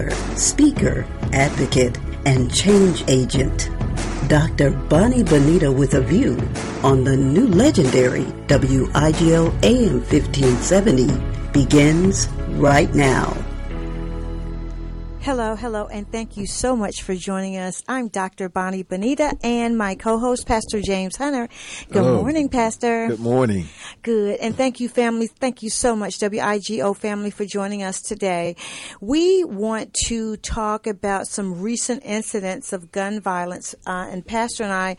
author, speaker, advocate, and change agent. Dr. Bonnie Bonita with a view on the new legendary WIGO AM 1570 begins right now. Hello, hello, and thank you so much for joining us. I'm Dr. Bonnie Bonita and my co-host, Pastor James Hunter. Good Hello. morning, Pastor. Good morning. Good. And thank you, family. Thank you so much, WIGO family, for joining us today. We want to talk about some recent incidents of gun violence. Uh, and Pastor and I,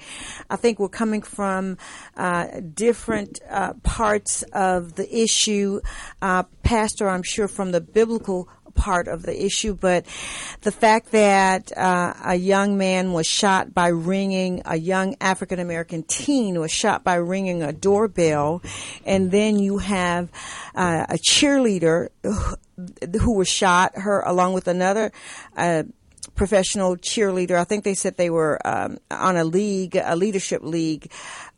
I think we're coming from uh, different uh, parts of the issue. Uh, Pastor, I'm sure from the biblical part of the issue, but the fact that uh, a young man was shot by ringing, a young African American teen was shot by ringing a doorbell, and then you have uh, a cheerleader who- was shot, her along with another. Uh, professional cheerleader. I think they said they were um, on a league, a leadership league.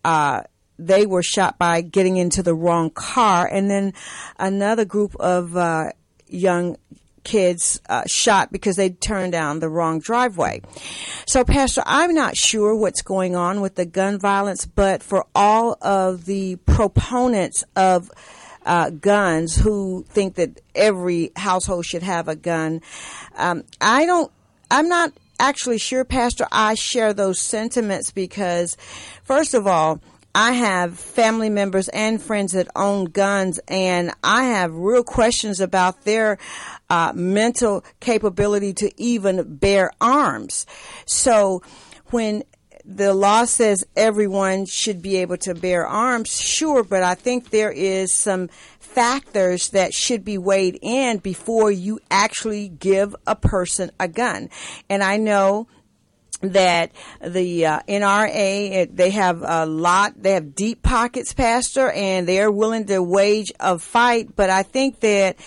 Uh, they were shot by getting into the wrong car, and then another group of uh, young kids uh, shot because they turned down the wrong driveway. So, Pastor, I'm not sure what's going on with the gun violence, but for all of the proponents of uh, guns who think that every household should have a gun, um, I don't. I'm not actually sure, Pastor. I share those sentiments because, first of all, I have family members and friends that own guns, and I have real questions about their uh, mental capability to even bear arms. So, when the law says everyone should be able to bear arms, sure, but I think there is some factors that should be weighed in before you actually give a person a gun. And I know that the uh, NRA they have a lot they have deep pockets pastor and they're willing to wage a fight. But I think that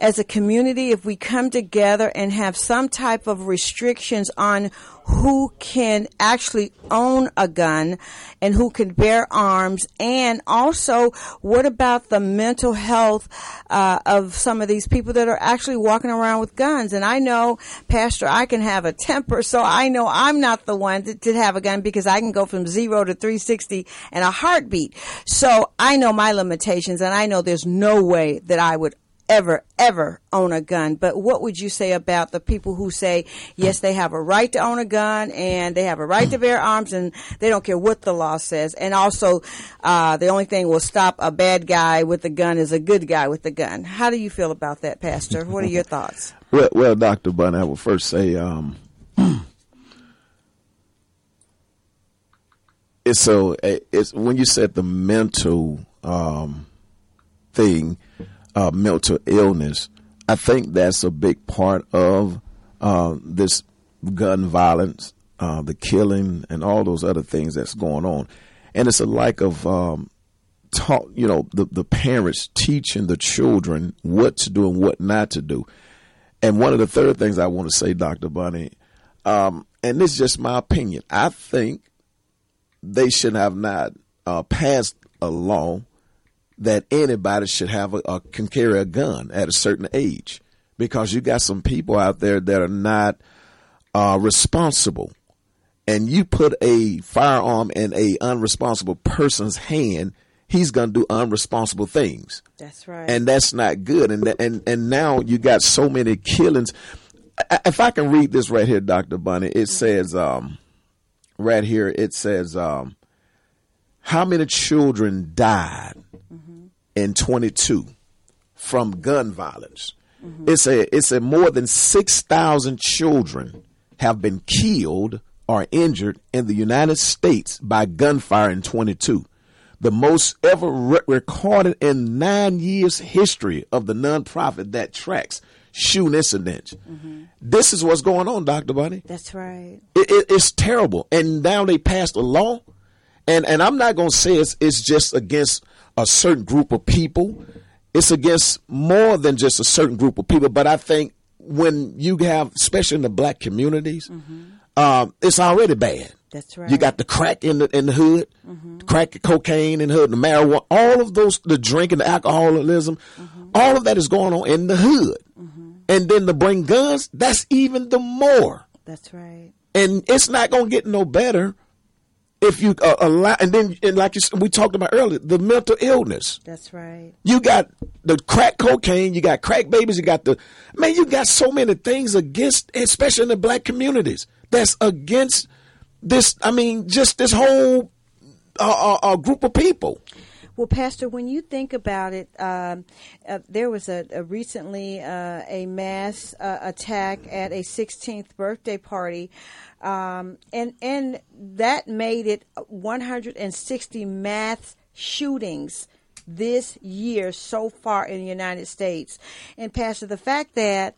as a community if we come together and have some type of restrictions on who can actually own a gun and who can bear arms? And also what about the mental health uh, of some of these people that are actually walking around with guns? And i know pastor i can have a temper so i know i'm not the one to, to have a gun because i can go from zero to 360 in a heartbeat. So i know my limitations and i know there's no way that i would ever, ever own a gun. But what would you say about the people who say, yes, they have a right to own a gun and they have a right to bear arms and they don't care what the law says. And also, uh, the only thing will stop a bad guy with a gun is a good guy with a gun. How do you feel about that, Pastor? What are your thoughts? Well, well, Doctor Bunny, I will first say, um, it's so it's when you said the mental um, thing, uh, mental illness. I think that's a big part of uh, this gun violence, uh, the killing, and all those other things that's going on. And it's a lack of um, taught, you know, the, the parents teaching the children what to do and what not to do. And one of the third things I want to say, Dr. Bunny, um, and this is just my opinion, I think they should have not uh, passed a law that anybody should have a, a can carry a gun at a certain age because you got some people out there that are not uh, responsible and you put a firearm in a unresponsible person's hand, he's going to do unresponsible things. That's right. And that's not good. And and and now you got so many killings. If I can read this right here, Doctor Bunny, it says um, right here. It says um, how many children died in 22 from gun violence. Mm-hmm. It's a it's a more than six thousand children have been killed or injured in the United States by gunfire in 22 the most ever re- recorded in nine years history of the nonprofit that tracks shooting incidents. Mm-hmm. This is what's going on, Dr. Bunny. That's right. It, it, it's terrible. And now they passed a law. And, and I'm not going to say it's, it's just against a certain group of people. It's against more than just a certain group of people. But I think when you have, especially in the black communities, mm-hmm. um, it's already bad. That's right. You got the crack in the in the hood, mm-hmm. the crack, cocaine in the hood, the marijuana, all of those, the drinking, the alcoholism, mm-hmm. all of that is going on in the hood. Mm-hmm. And then to bring guns, that's even the more. That's right. And it's not going to get no better if you uh, allow. And then, and like you, we talked about earlier, the mental illness. That's right. You got the crack cocaine, you got crack babies, you got the man. You got so many things against, especially in the black communities, that's against this, I mean, just this whole uh, uh, uh, group of people. Well, Pastor, when you think about it, um, uh, there was a, a recently uh, a mass uh, attack at a 16th birthday party, um, and and that made it 160 mass shootings this year so far in the United States. And Pastor, the fact that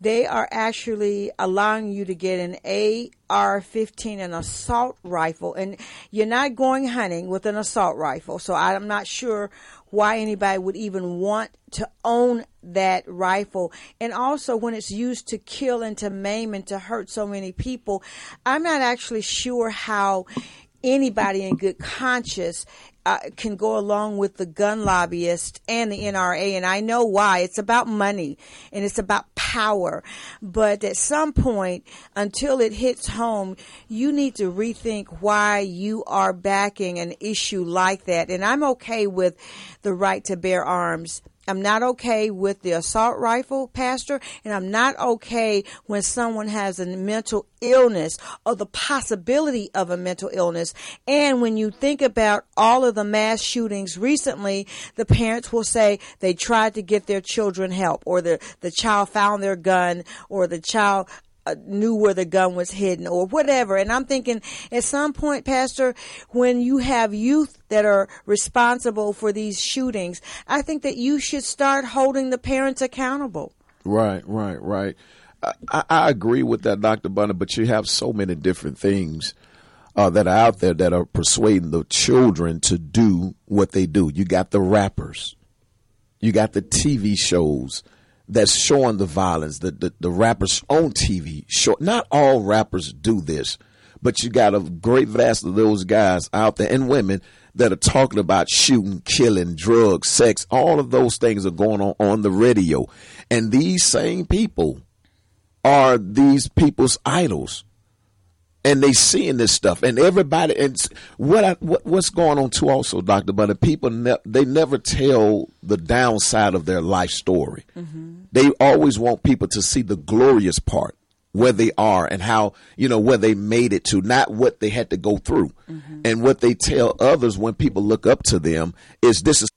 they are actually allowing you to get an AR 15, an assault rifle, and you're not going hunting with an assault rifle. So I'm not sure why anybody would even want to own that rifle. And also, when it's used to kill and to maim and to hurt so many people, I'm not actually sure how anybody in good conscience uh, can go along with the gun lobbyist and the NRA, and I know why. It's about money and it's about power. But at some point, until it hits home, you need to rethink why you are backing an issue like that. And I'm okay with the right to bear arms I'm not okay with the assault rifle, Pastor, and I'm not okay when someone has a mental illness or the possibility of a mental illness. And when you think about all of the mass shootings recently, the parents will say they tried to get their children help or the, the child found their gun or the child knew where the gun was hidden or whatever. And I'm thinking at some point, Pastor, when you have youth that are responsible for these shootings, I think that you should start holding the parents accountable. Right, right, right. I, I agree with that, Dr. Bunny, but you have so many different things uh, that are out there that are persuading the children to do what they do. You got the rappers, you got the TV shows that's showing the violence, the, the, the rappers on TV. Show, not all rappers do this, but you got a great vast of those guys out there and women that are talking about shooting, killing, drugs, sex. All of those things are going on on the radio. And these same people are these people's idols and they seeing this stuff. And everybody and what, I, what what's going on too also doctor but the people ne- they never tell the downside of their life story. Mm-hmm. they always want people to see the glorious part where they are and how you know where they made it to not what they had to go through. Mm-hmm. and what they tell others when people look up to them is this is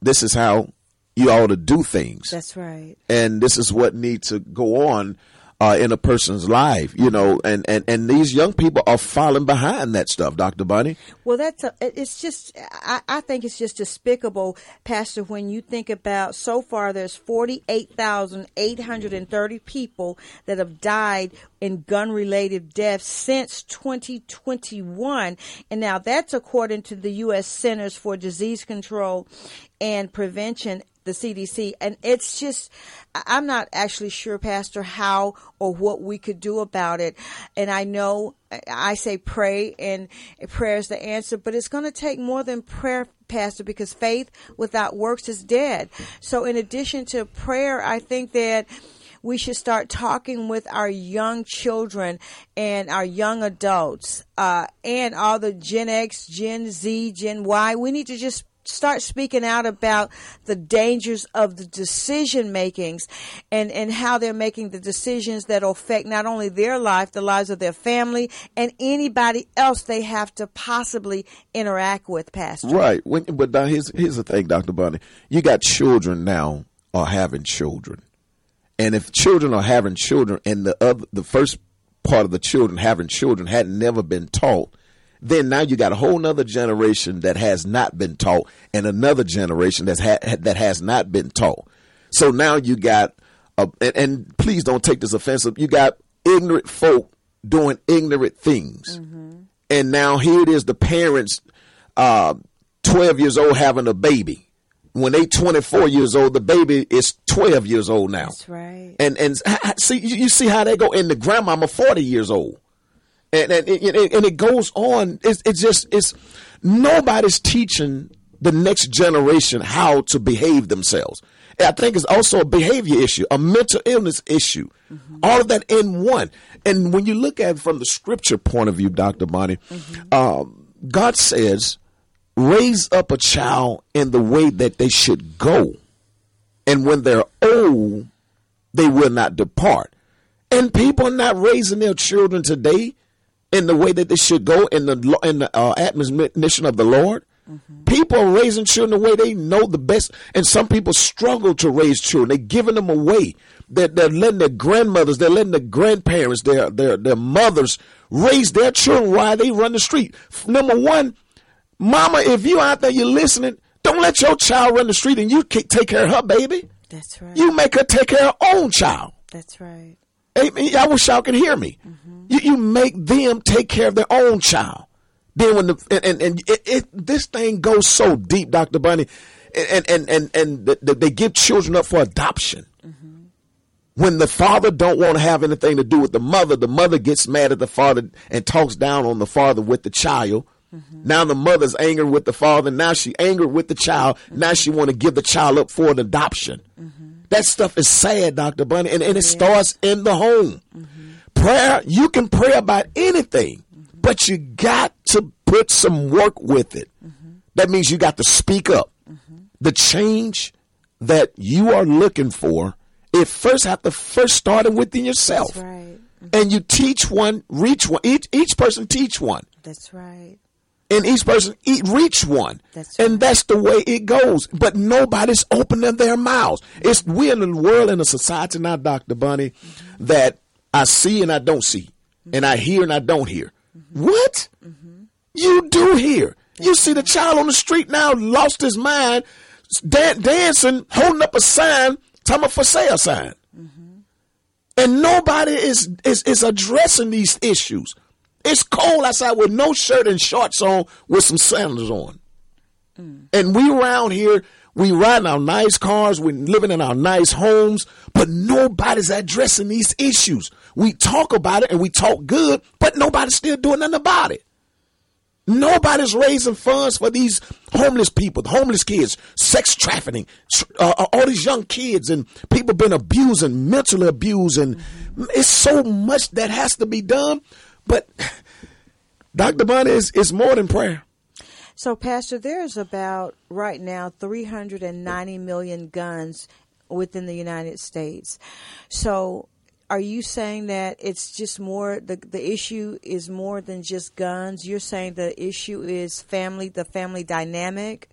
this is how you ought to do things. That's right. And this is what needs to go on uh, in a person's life, you know, and, and, and these young people are falling behind that stuff, Dr. Bunny. Well, that's, a, it's just, I, I think it's just despicable, Pastor, when you think about so far there's 48,830 people that have died in gun related deaths since 2021. And now that's according to the U.S. Centers for Disease Control and Prevention the CDC. And it's just, I'm not actually sure, Pastor, how or what we could do about it. And I know I say pray and prayer is the answer, but it's going to take more than prayer, Pastor, because faith without works is dead. So in addition to prayer, I think that we should start talking with our young children and our young adults uh, and all the Gen X, Gen Z, Gen Y. We need to just start speaking out about the dangers of the decision makings and, and how they're making the decisions that affect not only their life, the lives of their family, and anybody else they have to possibly interact with, Pastor. Right. When, but now here's, here's the thing, Dr. Bunny. You got children now are having children. And if children are having children and the other, the first part of the children having children had never been taught, then now you got a whole nother generation that has not been taught and another generation that's ha- that has not been taught. So now you got, a, and, and, please don't take this offensive, you got ignorant folk doing ignorant things. Mm-hmm. And now here it is, the parents, uh, 12 years old having a baby. When they 24 years old, the baby is 12 years old now. That's right. And, and see, you see how they go, and the grandmama 40 years old and and, and it goes on. It's, it's just it's nobody's teaching the next generation how to behave themselves. I think it's also a behavior issue, a mental illness issue, mm-hmm. all of that in one. And when you look at it from the scripture point of view, Dr. Bonnie, mm-hmm. um, God says, raise up a child in the way that they should go. And when they're old, they will not depart. And people are not raising their children today in the way that they should go in the in the uh, admonition of the Lord. Mm-hmm. People are raising children the way they know the best, and some people struggle to raise children. They're giving them away. They're, they're letting their grandmothers, they're letting their grandparents, their their their mothers raise their children while they run the street. Number one, mama, if you out there, you're listening. Don't let your child run the street and you take care of her baby. That's right. You make her take care of her own child. That's right. Amen. I wish y'all can hear me. Mm-hmm. You, you make them take care of their own child. Then when the and and, and it, it, this thing goes so deep, Doctor Bunny, and and and and the, the, they give children up for adoption. Mm-hmm. When the father don't want to have anything to do with the mother, the mother gets mad at the father and talks down on the father with the child. Mm-hmm. Now the mother's angry with the father. Now she angry with the child. Mm-hmm. Now she want to give the child up for an adoption. Mm-hmm. That stuff is sad, Doctor Bunny, and, and it yeah. starts in the home. Mm-hmm prayer, you can pray about anything, mm-hmm. but you got to put some work with it. Mm-hmm. That means you got to speak up. Mm-hmm. The change that you are looking for, it first have to first start it within yourself. Right. And you teach one, reach one. Each each person teach one. That's right and each person eat, reach one. That's. And that's the way it goes. But nobody's opening their mouths. It's we're in the world in a society now, Dr. Bunny, mm-hmm. that I see and I don't see, and I hear and I don't hear. What? You do hear. You see the child on the street now lost his mind, dan- dancing, holding up a sign, talking for sale sign. And nobody is, is, is addressing these issues. It's cold outside with no shirt and shorts on with some sandals on. Mm. And we around here we riding our nice cars, we're living in our nice homes, but nobody's addressing these issues. We talk about it and we talk good, but nobody's still doing nothing about it. Nobody's raising funds for these homeless people, homeless kids, sex trafficking, uh, uh, all these young kids, and people been abused and mentally abused, and it's so much that has to be done. But Dr. Bunny is, is more than prayer. So, Pastor, there's about right now 390 million guns within the United States. So, are you saying that it's just more the the issue is more than just guns? You're saying the issue is family, the family dynamic.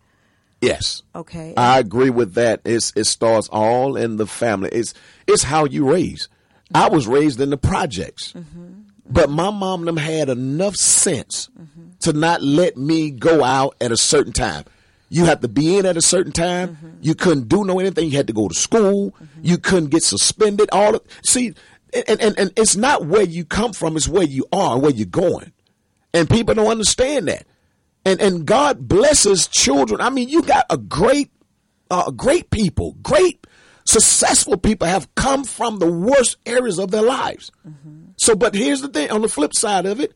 Yes. Okay. I agree with that. It's, it starts all in the family. It's it's how you raise. Mm-hmm. I was raised in the projects, mm-hmm. But my mom them had enough sense mm-hmm to not let me go out at a certain time. You have to be in at a certain time. Mm-hmm. You couldn't do no anything. You had to go to school. Mm-hmm. You couldn't get suspended. All of, see, and, and, and it's not where you come from, it's where you are, where you're going. And people don't understand that. And and God blesses children. I mean, you got a great uh, great people, great successful people have come from the worst areas of their lives. Mm-hmm. So, but here's the thing on the flip side of it,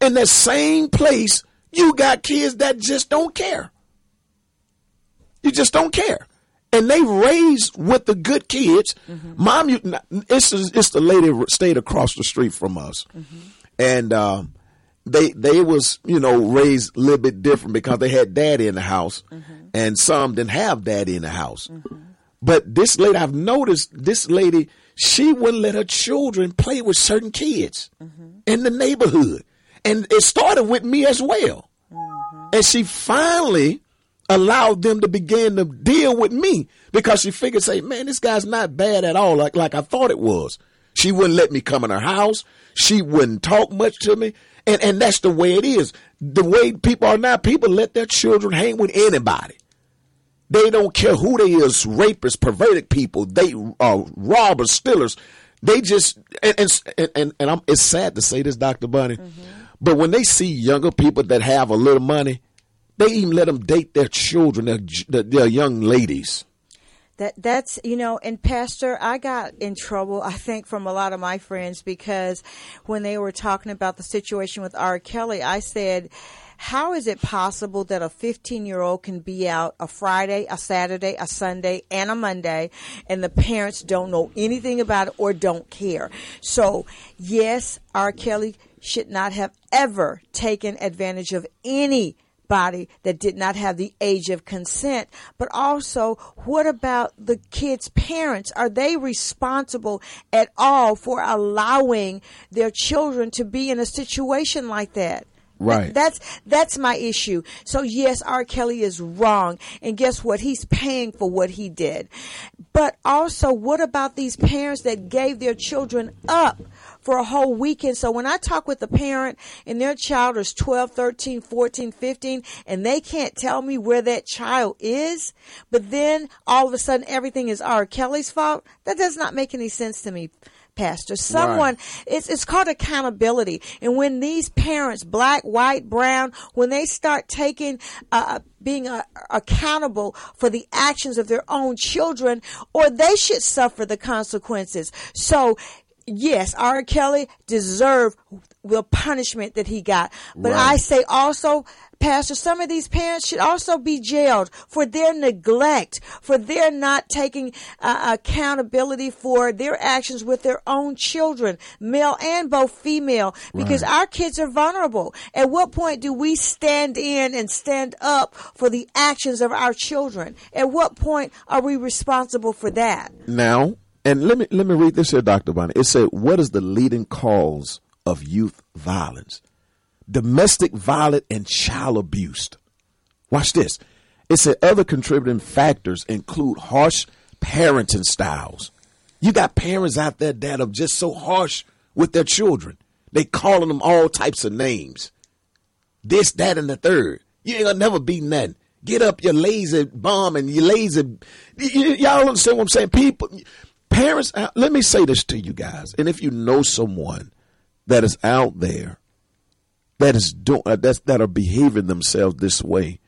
in that same place, you got kids that just don't care. You just don't care. and they raised with the good kids. Mm-hmm. Mom, you, it's it's the lady stayed across the street from us, mm-hmm. and um, they they was you know raised a little bit different because they had daddy in the house, mm-hmm. and some didn't have daddy in the house. Mm-hmm. But this lady, I've noticed this lady, she wouldn't let her children play with certain kids mm-hmm. in the neighborhood, and it started with me as well. Mm-hmm. And she finally allowed them to begin to deal with me because she figured, say, man, this guy's not bad at all, like like I thought it was. She wouldn't let me come in her house. She wouldn't talk much to me. And and that's the way it is. The way people are now, people let their children hang with anybody. They don't care who they is, rapists, perverted people, they are uh, robbers, stealers. They just and and and, and I'm, it's sad to say this, Doctor Bunny, mm-hmm. but when they see younger people that have a little money, they even let them date their children, their, their young ladies. That that's you know, and Pastor, I got in trouble I think from a lot of my friends because when they were talking about the situation with R. Kelly, I said, "How is it possible that a 15 year old can be out a Friday, a Saturday, a Sunday, and a Monday, and the parents don't know anything about it or don't care?" So yes, R. Kelly should not have ever taken advantage of any body that did not have the age of consent. But also, what about the kids' parents? Are they responsible at all for allowing their children to be in a situation like that? Right. That's that's my issue. So yes, R. Kelly is wrong, and guess what? He's paying for what he did. But also, what about these parents that gave their children up for a whole weekend. So when I talk with a parent and their child is 12, 13, 14, 15, and they can't tell me where that child is, but then all of a sudden everything is R. Kelly's fault, that does not make any sense to me pastor. Someone, right. it's, it's called accountability. And when these parents, black, white, brown, when they start taking, uh, being uh, accountable for the actions of their own children, or they should suffer the consequences. So yes, R. Kelly deserved the punishment that he got. But right. I say also, Pastor, some of these parents should also be jailed for their neglect, for their not taking uh, accountability for their actions with their own children, male and both female, because right. our kids are vulnerable. At what point do we stand in and stand up for the actions of our children? At what point are we responsible for that? Now, and let me let me read this here, Dr. Bonnie. It said, What is the leading cause of youth violence? Domestic violence and child abuse. Watch this. It said other contributing factors include harsh parenting styles. You got parents out there that are just so harsh with their children. They calling them all types of names. This, that, and the third. You ain't gonna never be nothing. Get up, you lazy bum, and you lazy. Y- y'all understand what I'm saying? People, Parents, uh, let me say this to you guys. And if you know someone that is out there that is doing uh, that's, that are behaving themselves this way,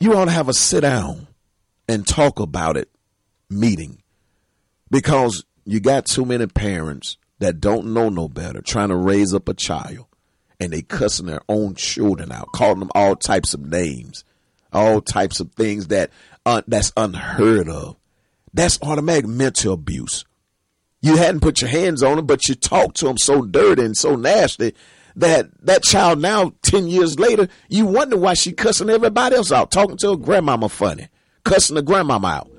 you ought to have a sit down and talk about it meeting because you got too many parents that don't know no better trying to raise up a child and they cussing their own children out, calling them all types of names, all types of things that uh, that's unheard of. That's automatic mental abuse. You hadn't put your hands on him, but you talked to him so dirty and so nasty that that child now, 10 years later, you wonder why she cussing everybody else out, talking to her grandmama funny, cussing the grandmama out.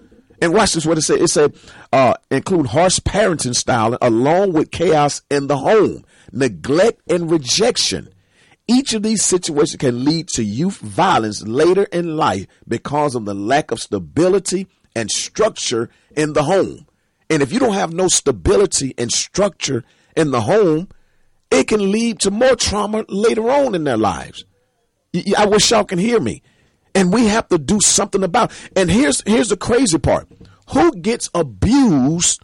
And watch this what it said. It said, uh, include harsh parenting style along with chaos in the home, neglect and rejection. Each of these situations can lead to youth violence later in life because of the lack of stability and structure in the home. And if you don't have no stability and structure in the home, it can lead to more trauma later on in their lives. I wish y'all can hear me. And we have to do something about. It. And here's here's the crazy part. Who gets abused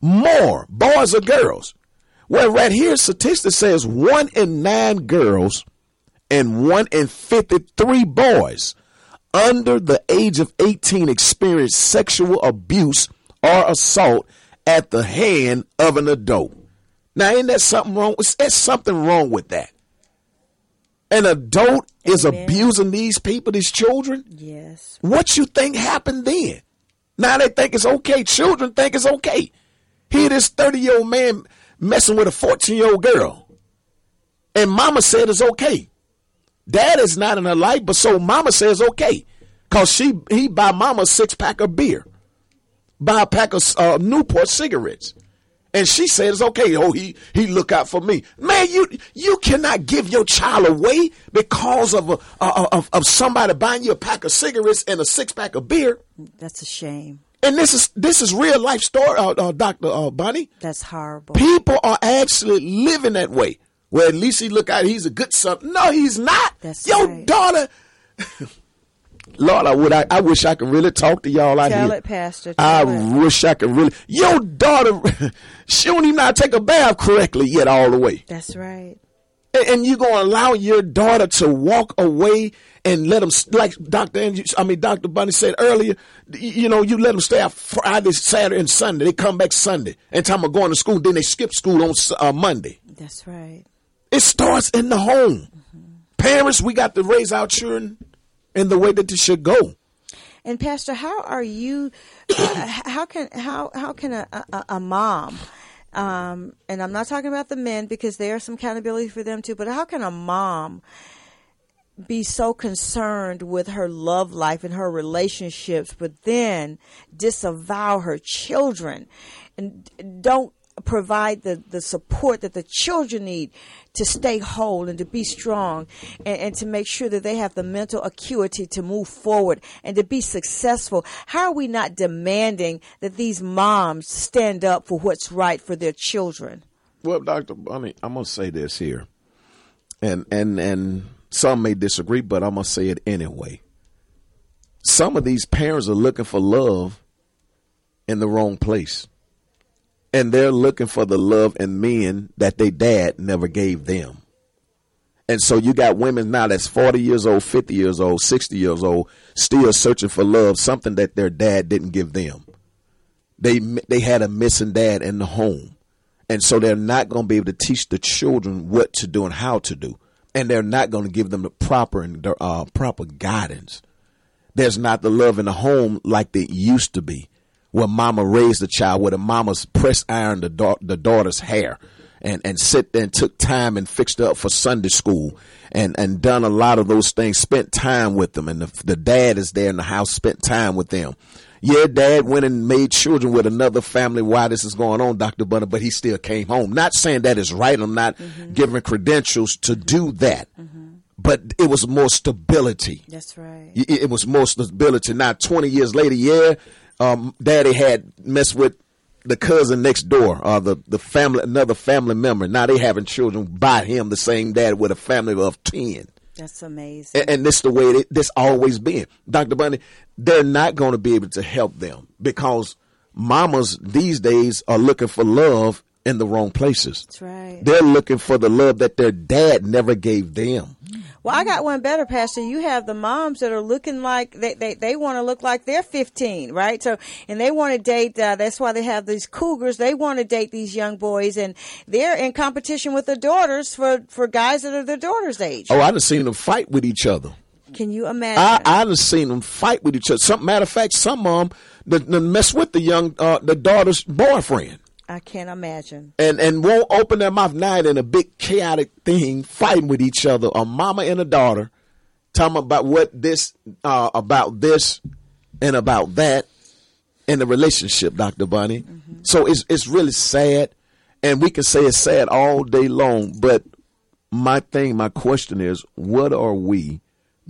more, boys or girls? Well, right here, statistics says one in nine girls and one in 53 boys under the age of 18 experience sexual abuse or assault at the hand of an adult. Now, ain't that something wrong? There's something wrong with that. an adult is abusing these people, these children, Yes. what you think happened then? Now they think it's okay. Children think it's okay. Here this 30 year old man messing with a 14 year old girl. And mama said it's okay. Dad is not in her life, but so mama says okay. Cause she he buy mama a six pack of beer. Buy a pack of uh, Newport cigarettes. And she said it's okay. Oh, he he look out for me. Man, you you cannot give your child away because of a, uh, of, of somebody buying you a pack of cigarettes and a six pack of beer. That's a shame. And this is this is real life story, uh, uh, Doctor uh, Bunny. That's horrible. People are actually living that way. Well, at least he look out. He's a good son. No, he's not. That's your right. daughter. Lord, I would. I, I wish I could really talk to y'all out Tell here. it, Pastor. I it. wish I could really. Your daughter, she don't even know how to take a bath correctly yet, all the way. That's right. And, and you gonna allow your daughter to walk away and let them, like Doctor Andrew, I mean Doctor Bunny said earlier, you know, you let them stay out Friday, Saturday, and Sunday. They come back Sunday, and time of going to school, then they skip school on uh, Monday. That's right. It starts in the home. Parents, we got to raise our children in the way that they should go. And Pastor, how are you? Uh, how can how how can a a, a mom? Um, and I'm not talking about the men because there's some accountability for them too. But how can a mom be so concerned with her love life and her relationships, but then disavow her children and don't provide the, the support that the children need to stay whole and to be strong and, and to make sure that they have the mental acuity to move forward and to be successful. How are we not demanding that these moms stand up for what's right for their children? Well, Doctor Bunny, I'm gonna say this here, and and and some may disagree, but I'm gonna say it anyway. Some of these parents are looking for love in the wrong place, and they're looking for the love in men that their dad never gave them. And so you got women now that's 40 years old, 50 years old, 60 years old, still searching for love, something that their dad didn't give them. They they had a missing dad in the home. And so they're not going to be able to teach the children what to do and how to do. And they're not going to give them the proper and uh, proper guidance. There's not the love in the home like they used to be, where mama raised the child, where the mamas press iron the, da- the daughter's hair and, and sit there and took time and fixed up for Sunday school and, and done a lot of those things, spent time with them. And the, the dad is there in the house, spent time with them. Yeah, dad went and made children with another family while this is going on, Dr. Bunner, but he still came home. Not saying that is right. I'm not mm-hmm. giving credentials to do that. Mm-hmm. But it was more stability. That's right. It, it was more stability. Now, 20 years later, yeah, um, daddy had messed with the cousin next door or the, the family, another family member. Now they having children by him, the same dad with a family of 10. That's amazing. And, and this the way it, this always been. Dr. Bunny, they're not going to be able to help them because mamas these days are looking for love in the wrong places. That's right. They're looking for the love that their dad never gave them. Well, I got one better, Pastor. You have the moms that are looking like they they, they want to look like they're 15, right? So, and they want to date. Uh, that's why they have these cougars. They want to date these young boys, and they're in competition with their daughters for for guys that are their daughters' age. Oh, I done seen them fight with each other. Can you imagine? I I done seen them fight with each other. Some matter of fact, some mom that mess with the young uh, the daughter's boyfriend. I can't imagine. and and won't open their mouth night in a big chaotic thing, fighting with each other, a mama and a daughter, talking about what this uh, about this and about that in the relationship, Doctor Bunny. So it's it's really sad, and we can say it's sad all day long. But my thing, my question is, what are we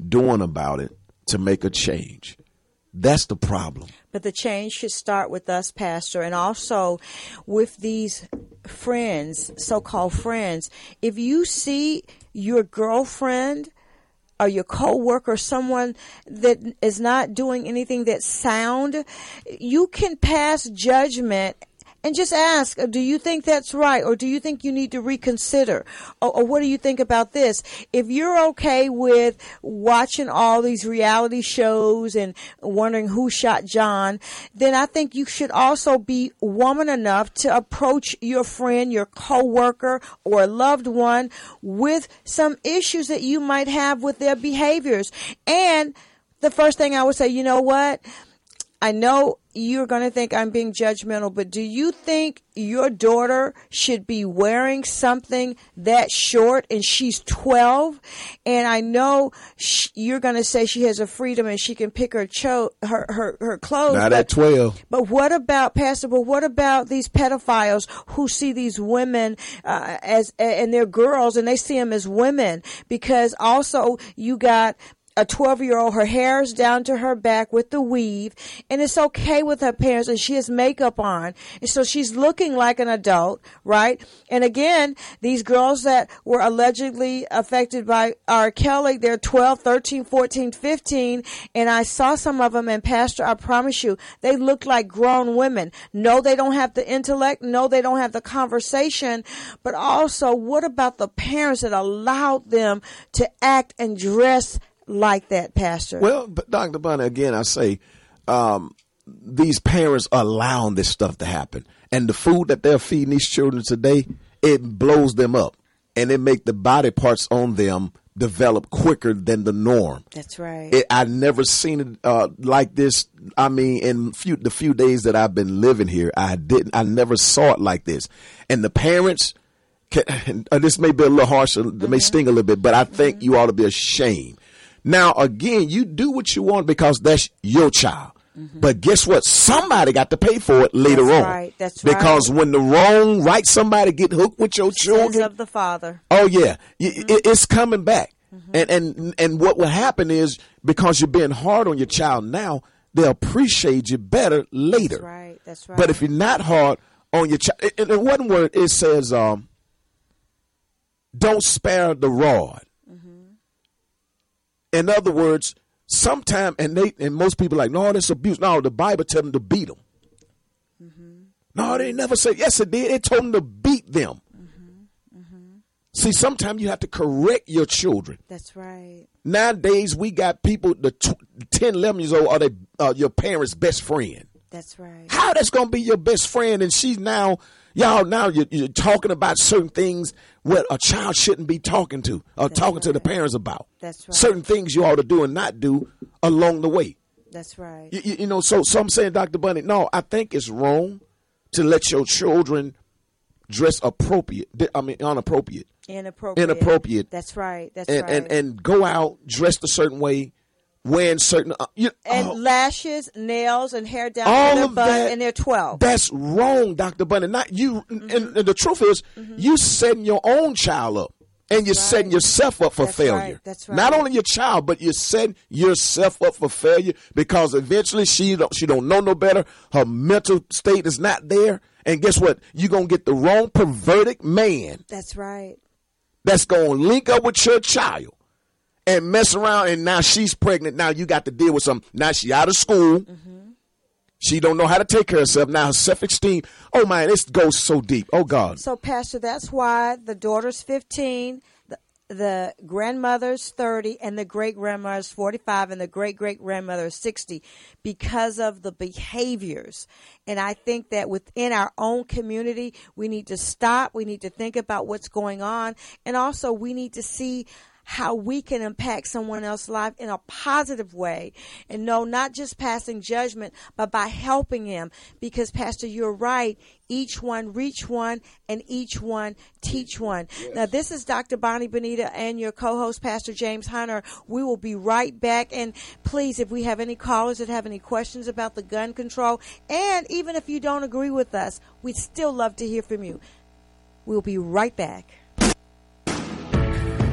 doing about it to make a change? That's the problem. But the change should start with us, Pastor, and also with these friends, so called friends. If you see your girlfriend or your coworker, someone that is not doing anything that's sound, you can pass judgment and just ask, uh, do you think that's right? Or do you think you need to reconsider? Or, or, what do you think about this? If you're okay with watching all these reality shows and wondering who shot John, then I think you should also be woman enough to approach your friend, your coworker, or loved one with some issues that you might have with their behaviors. And the first thing I would say, you know what? I know you're going to think I'm being judgmental, but do you think your daughter should be wearing something that short and she's 12? And I know she, you're going to say she has a freedom and she can pick her cho- her, her, her clothes. Not but, at 12. But what about, Pastor, but what about these pedophiles who see these women uh, as, and they're girls and they see them as women? Because also you got a 12 year old, her hair's down to her back with the weave, and it's okay with her parents, and she has makeup on. And so she's looking like an adult, right? And again, these girls that were allegedly affected by R. Kelly, they're 12, 13, 14, 15, and I saw some of them, and Pastor, I promise you, they look like grown women. No, they don't have the intellect. No, they don't have the conversation. But also, what about the parents that allowed them to act and dress like that, Pastor? Well, Dr. Bunny, again, I say, um, these parents are allowing this stuff to happen. And the food that they're feeding these children today, it blows them up. And it make the body parts on them develop quicker than the norm. That's right. It, I never seen it uh, like this. I mean, in few, the few days that I've been living here, I didn't. I never saw it like this. And the parents, can, uh, this may be a little harsh, it mm-hmm. may sting a little bit, but I think mm-hmm. you ought to be ashamed now, again, you do what you want because that's your child. Mm-hmm. But guess what? Somebody got to pay for it later that's on. Right, that's right. Because when the wrong right somebody get hooked with your children, Sins of the father. Oh yeah, mm-hmm. it, it's coming back. Mm-hmm. And and and what will happen is because you're being hard on your child now, they'll appreciate you better later. That's right. That's right. But if you're not hard on your child, in, in one word, it says, um, "Don't spare the rod." In other words, sometimes and they and most people like, no, that's abuse. No, the Bible tell them to beat them. Mm-hmm. No, they never said. Yes, it did. It told them to beat them. Mm-hmm. Mm-hmm. See, sometimes you have to correct your children. That's right. Nowadays, we got people the t- 10, 11 years old are they uh, your parents' best friend. That's right. How that's gonna be your best friend, and she's now y'all now you're, you're, talking about certain things what a child shouldn't be talking to or That's talking right. to the parents about. That's right. Certain things you ought to do and not do along the way. That's right. You, you know, so so I'm saying, Dr. Bunny, no, I think it's wrong to let your children dress appropriate. I mean, inappropriate. Inappropriate. Inappropriate. That's right. That's and, right. And and go out dressed a certain way wearing certain uh, you, and oh, lashes, nails, and hair down all their butt, that, and they're twelve. That's wrong, Doctor Bunny. Not you. Mm-hmm. And, and, the truth is, mm-hmm. you setting your own child up, and you're right. setting yourself up for That's failure. Right. That's right. Not only your child, but you're setting yourself up for failure because eventually she don't she don't know no better. Her mental state is not there, and guess what? You're gonna get the wrong perverted man. That's right. That's gonna link up with your child and mess around and now she's pregnant. Now you got to deal with some. Now she out of school. Mm-hmm. She don't know how to take care of herself. Now her self esteem. Oh man, this goes so deep. Oh God. So Pastor, that's why the daughter's fifteen, the, the grandmother's thirty, and the great grandmother's forty five, and the great great grandmother is sixty, because of the behaviors. And I think that within our own community, we need to stop. We need to think about what's going on, and also we need to see how we can impact someone else's life in a positive way. And no, not just passing judgment, but by helping him. Because, Pastor, you're right. Each one reach one and each one teach one. Yes. Now, this is Dr. Bonnie Bonita and your co-host, Pastor James Hunter. We will be right back. And please, if we have any callers that have any questions about the gun control, and even if you don't agree with us, we'd still love to hear from you. We'll be right back.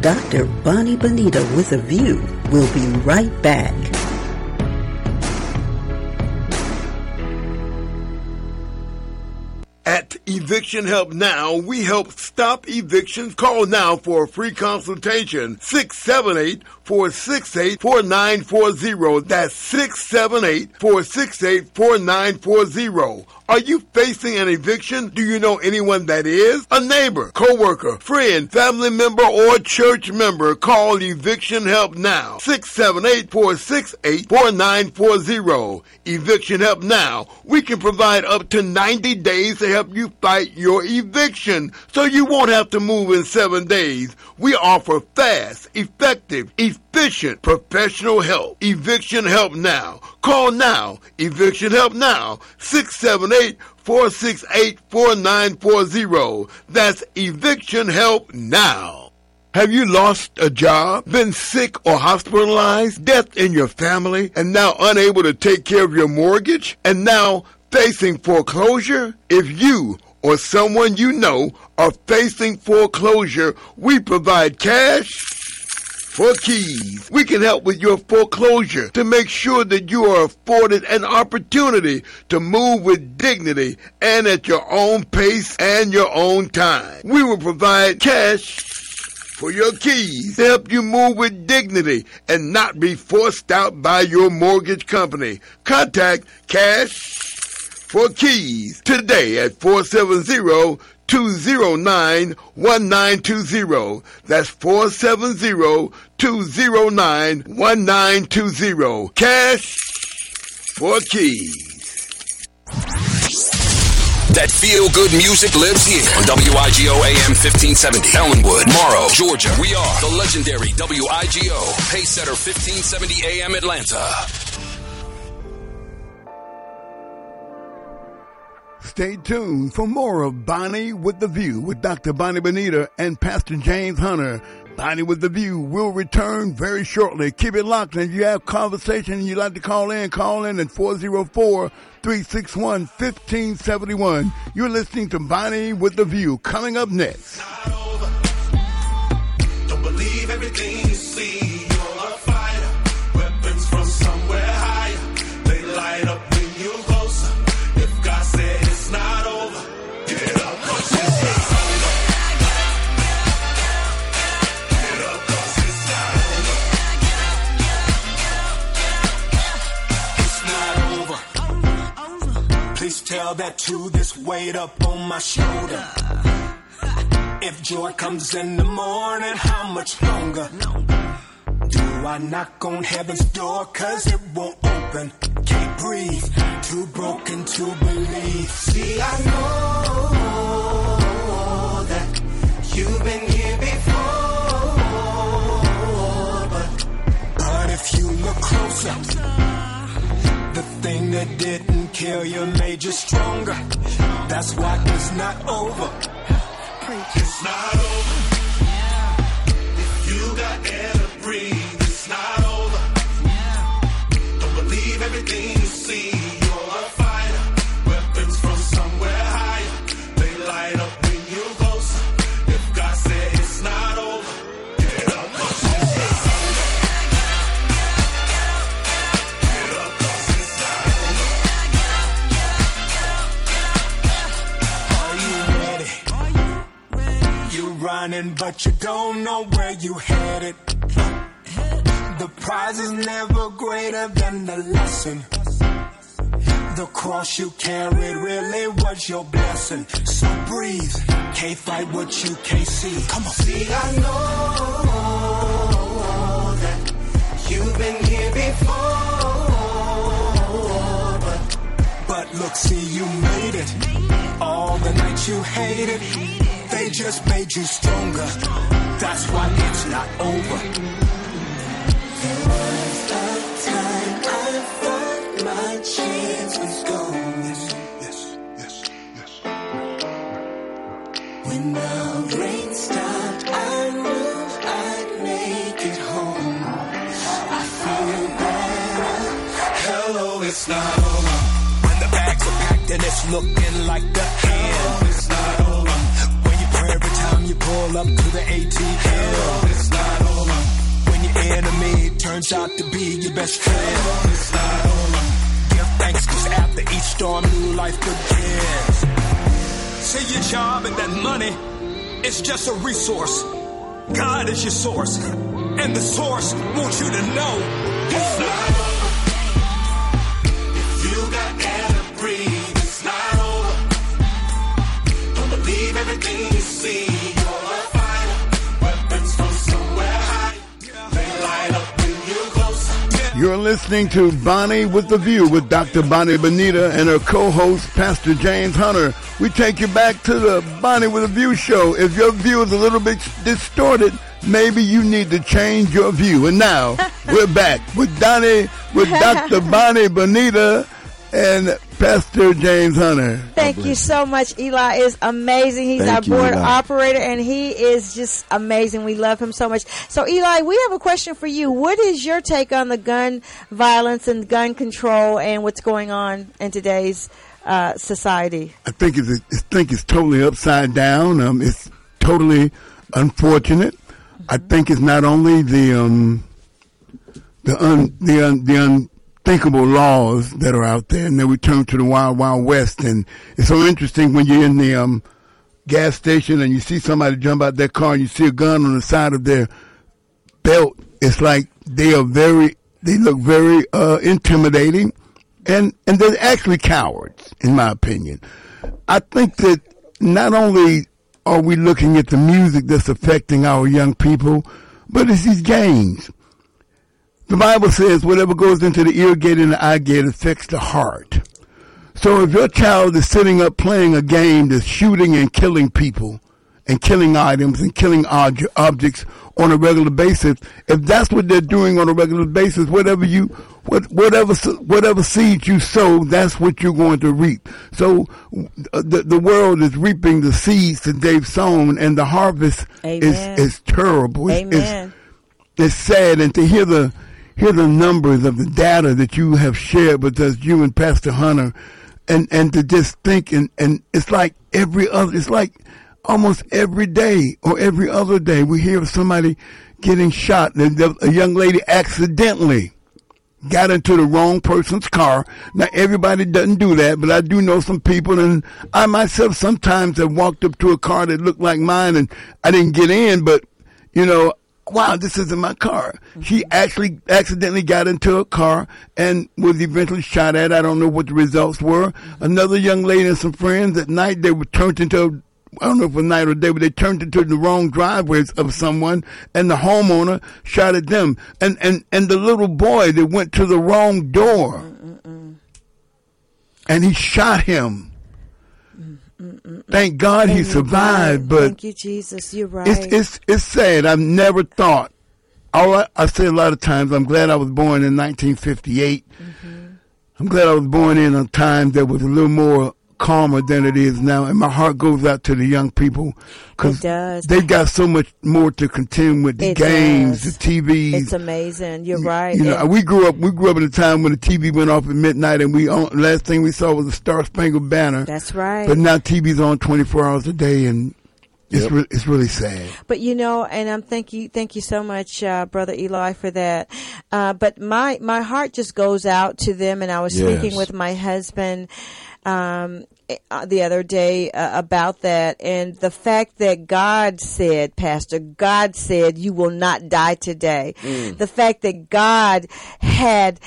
Dr. Bonnie Bonita with a View We'll be right back. At Eviction Help Now, we help stop evictions. Call now for a free consultation. 678-468-4940. That's 678-468-4940 Are you facing an eviction? Do you know anyone that is? A neighbor, coworker, friend, family member, or church member? Call Eviction Help now. 678-468-4940. Eviction Help now. We can provide up to 90 days to help you fight your eviction so you won't have to move in seven days. We offer fast, effective, efficient, professional help. Eviction Help now. Call now. Eviction Help now. 678 468 4940. That's Eviction Help now. Have you lost a job, been sick or hospitalized, death in your family, and now unable to take care of your mortgage, and now facing foreclosure? If you or someone you know are facing foreclosure, we provide cash for keys. We can help with your foreclosure to make sure that you are afforded an opportunity to move with dignity and at your own pace and your own time. We will provide cash for your keys to help you move with dignity and not be forced out by your mortgage company. Contact Cash for Keys today at 470 209 1920. That's 470 209 1920. Cash for Keys. That feel good music lives here on WIGO AM 1570. Ellenwood, Morrow, Georgia. We are the legendary WIGO Pacesetter 1570 AM Atlanta. Stay tuned for more of Bonnie with the View with Dr. Bonnie Bonita and Pastor James Hunter. Bonnie with the View will return very shortly. Keep it locked. And if you have conversation and you'd like to call in, call in at 404 361 1571. You're listening to Bonnie with the View. Coming up next. Tell that to this weight up on my shoulder. If joy comes in the morning, how much longer? Do I knock on heaven's door? Cause it won't open. Can't breathe. Too broken to believe. See, I know that you've been here before. But, but if you look closer, the thing that didn't kill you made you stronger. That's why it's not over. It's not over. If you got air but you don't know where you headed. The prize is never greater than the lesson. The cross you carried really was your blessing. So breathe. Can't fight what you can't see. Come on. See, I know that you've been here before. But, but look, see, you made it. All the nights you hated, they just made you stronger. That's why it's not over. There was a time I thought my chance was gone. When the rain stopped, I knew I'd make it home. I feel better. Hello, it's not over. When the bags are packed and it's looking like the pull up to the ATM. It's not over. When your enemy turns out to be your best friend. It's not over. Give thanks cause after each storm new life begins. Say your job and that money is just a resource. God is your source. And the source wants you to know it's it's not over. You're listening to Bonnie with the View with Dr. Bonnie Bonita and her co-host, Pastor James Hunter. We take you back to the Bonnie with the View show. If your view is a little bit distorted, maybe you need to change your view. And now we're back with Donnie, with Dr. Bonnie Bonita and Pastor James Hunter. Thank you so much. Eli is amazing. He's Thank our board Eli. operator and he is just amazing. We love him so much. So Eli, we have a question for you. What is your take on the gun violence and gun control and what's going on in today's uh, society? I think it's I think it's totally upside down. Um, it's totally unfortunate. I think it's not only the um, the un, the un, the unthinkable laws that are out there, and then we turn to the wild wild west. And it's so interesting when you're in the um, gas station and you see somebody jump out their car and you see a gun on the side of their belt. It's like they are very they look very uh, intimidating, and and they're actually cowards, in my opinion. I think that not only are we looking at the music that's affecting our young people, but it's these games. The Bible says whatever goes into the ear gate and the eye gate affects the heart. So if your child is sitting up playing a game that's shooting and killing people and killing items and killing ob- objects on a regular basis, if that's what they're doing on a regular basis, whatever you, what, whatever, whatever seeds you sow, that's what you're going to reap. So uh, the, the world is reaping the seeds that they've sown and the harvest Amen. is, is terrible. It's, it's- Amen. it's sad and to hear the hear the numbers of the data that you have shared with us, you and Pastor Hunter, and and to just think and and it's like every other, it's like almost every day or every other day we hear of somebody getting shot. And A young lady accidentally got into the wrong person's car. Now everybody doesn't do that, but I do know some people and I myself sometimes have walked up to a car that looked like mine and I didn't get in, but you know, wow, this isn't my car. She mm-hmm. actually accidentally got into a car and was eventually shot at. I don't know what the results were. Mm-hmm. Another young lady and some friends at night, they were turned into I don't know if it was night or day, but they turned into the wrong driveways of someone, and the homeowner shot at them, and and and the little boy that went to the wrong door, and he shot him. Thank God he survived, right. but thank you, Jesus. You're right. it's it's it's sad. I've never thought. All I, I say a lot of times. I'm glad I was born in 1958. Mm-hmm. I'm glad I was born in a time that was a little more calmer than it is now, and my heart goes out to the young people because they've got so much more to contend with the It games, does. the TVs. it's amazing. You're right. You know, And- we grew up. We grew up in a time when the TV went off at midnight, and we on, last thing we saw was the Star Spangled Banner. that's right. But now TV's on 24 hours a day, and it's Yep. re- it's really sad. But you know, and I'm thank you, thank you so much, uh, brother Eli, for that. Uh, but my my heart just goes out to them, and I was Yes. speaking with my husband um, uh, the other day uh, about that, and the fact that God said, Pastor, God said, you will not die today. The fact that God had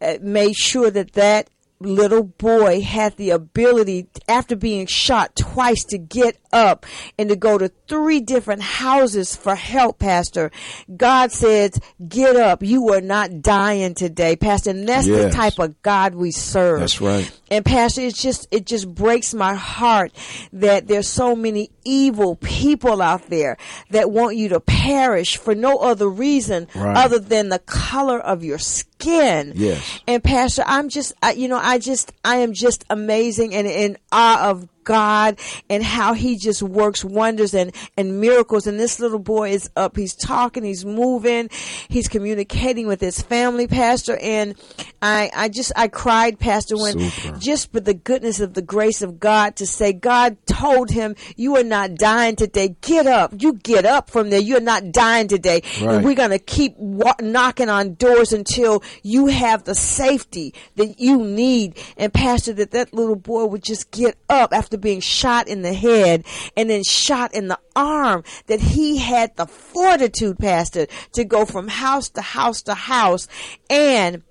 uh, made sure that that little boy had the ability after being shot twice to get up and to go to three different houses for help pastor god says get up you are not dying today pastor and that's the type of god we serve That's right. and pastor it's just it just breaks my heart that there's so many evil people out there that want you to perish for no other reason Right. other than the color of your skin Yes. and Pastor, I'm just, I, you know, I just, I am just amazing and in awe of God and how he just works wonders and, and miracles. And this little boy is up. He's talking. He's moving. He's communicating with his family, Pastor. And I, I just, I cried, Pastor, when Super. just for the goodness of the grace of God to say, God told him, you are not dying today. Get up. You get up from there. You're not dying today. And we're going to keep wa- knocking on doors until you have the safety that you need. And Pastor, that that little boy would just get up after being shot in the head and then shot in the arm, that he had the fortitude, Pastor, to go from house to house to house and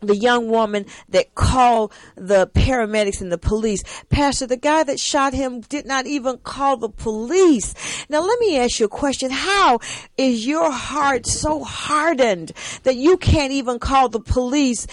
the young woman that called the paramedics and the police. Pastor, the guy that shot him did not even call the police. Now let me ask you a question. How is your heart so hardened that you can't even call the police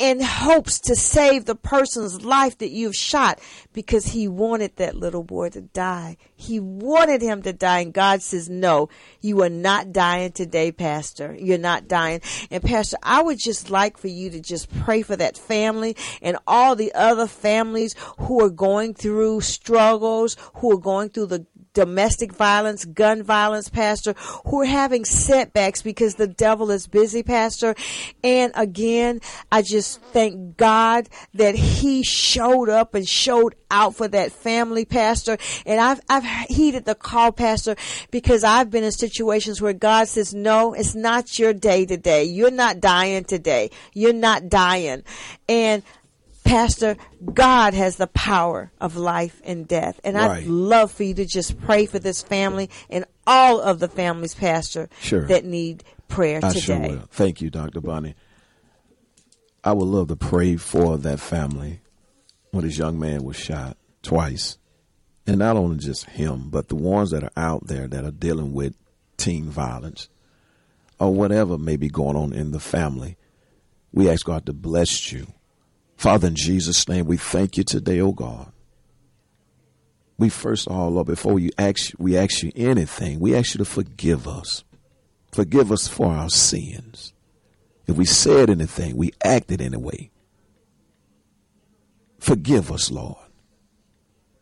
in hopes to save the person's life that you've shot because he wanted that little boy to die. He wanted him to die. And God says, no, you are not dying today, Pastor. You're not dying. And Pastor, I would just like for you to just pray for that family and all the other families who are going through struggles, who are going through the domestic violence, gun violence, Pastor, who are having setbacks because the devil is busy, Pastor. And again, I just thank God that He showed up and showed out for that family, Pastor. And I've, I've heeded the call, Pastor, because I've been in situations where God says, no, it's not your day today. You're not dying today. You're not dying. And Pastor, God has the power of life and death. And Right. I'd love for you to just pray for this family and all of the families, Pastor, Sure. that need prayer I today. sure will. Thank you, Dr. Bonnie. I would love to pray for that family when this young man was shot twice. And not only just him, but the ones that are out there that are dealing with teen violence or whatever may be going on in the family. We ask God to bless you. Father, in Jesus' name, we thank you today, oh God. We first of all, Lord, before you ask, we ask you anything, we ask you to forgive us. Forgive us for our sins. If we said anything, we acted anyway. Forgive us, Lord.